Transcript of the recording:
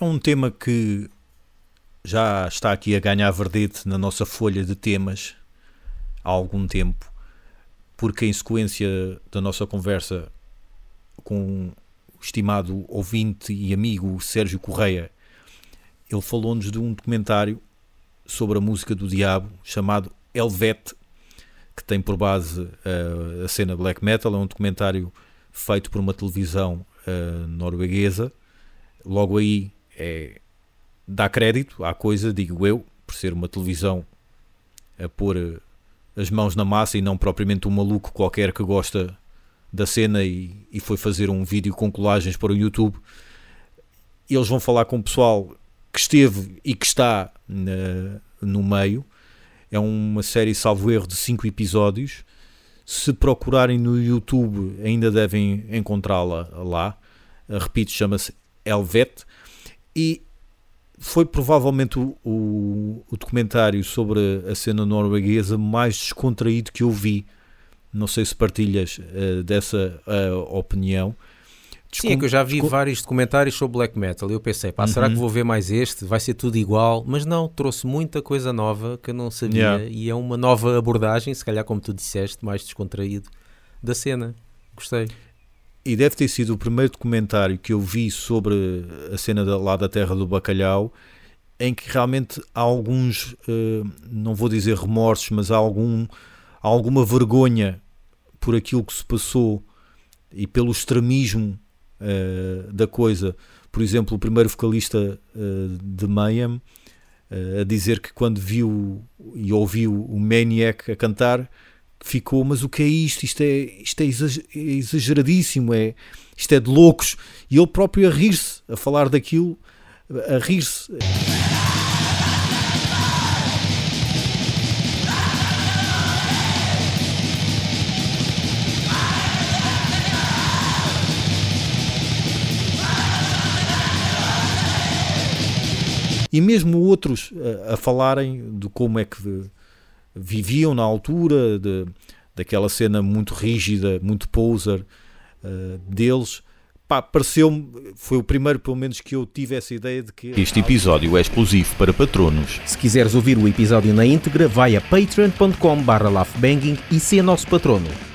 é um tema que já está aqui a ganhar verdete na nossa folha de temas há algum tempo, porque em sequência da nossa conversa com o estimado ouvinte e amigo Sérgio Correia, ele falou-nos de um documentário sobre a música do diabo chamado Helvet, que tem por base uh, a cena black metal. É um documentário feito por uma televisão uh, norueguesa. Logo aí é, dá crédito à coisa, digo eu, por ser uma televisão a pôr eh, as mãos na massa e não propriamente um maluco qualquer que gosta da cena e, e foi fazer um vídeo com colagens para o YouTube. Eles vão falar com o pessoal que esteve e que está na, no meio. É uma série, salvo erro, de 5 episódios. Se procurarem no YouTube, ainda devem encontrá-la lá. Repito, chama-se Helvet. E foi provavelmente o, o, o, documentário sobre a cena norueguesa mais descontraído que eu vi. Não sei se partilhas uh, dessa uh, opinião. Descom... Sim, é que eu já vi vários documentários sobre black metal e eu pensei, pá, uhum. será que vou ver mais este? Vai ser tudo igual? Mas não, trouxe muita coisa nova que eu não sabia yeah. e é uma nova abordagem, se calhar como tu disseste, mais descontraído da cena. Gostei. E deve ter sido o primeiro documentário que eu vi sobre a cena da, lá da Terra do Bacalhau em que realmente há alguns, uh, não vou dizer remorsos, mas há, algum, há alguma vergonha por aquilo que se passou e pelo extremismo uh, da coisa. Por exemplo, o primeiro vocalista uh, de Mayhem a dizer que quando viu e ouviu o Maniac a cantar, ficou, mas o que é isto? Isto é, isto é, é exageradíssimo, é, isto é de loucos. E ele próprio a rir-se, a falar daquilo, a rir-se. e mesmo outros a, a falarem de como é que viviam na altura, de, daquela cena muito rígida, muito poser uh, deles. Pá, pareceu-me, foi o primeiro pelo menos que eu tive essa ideia de que... Este episódio é exclusivo para patronos. Se quiseres ouvir o episódio na íntegra, vai a patreon.com barra e ser nosso patrono.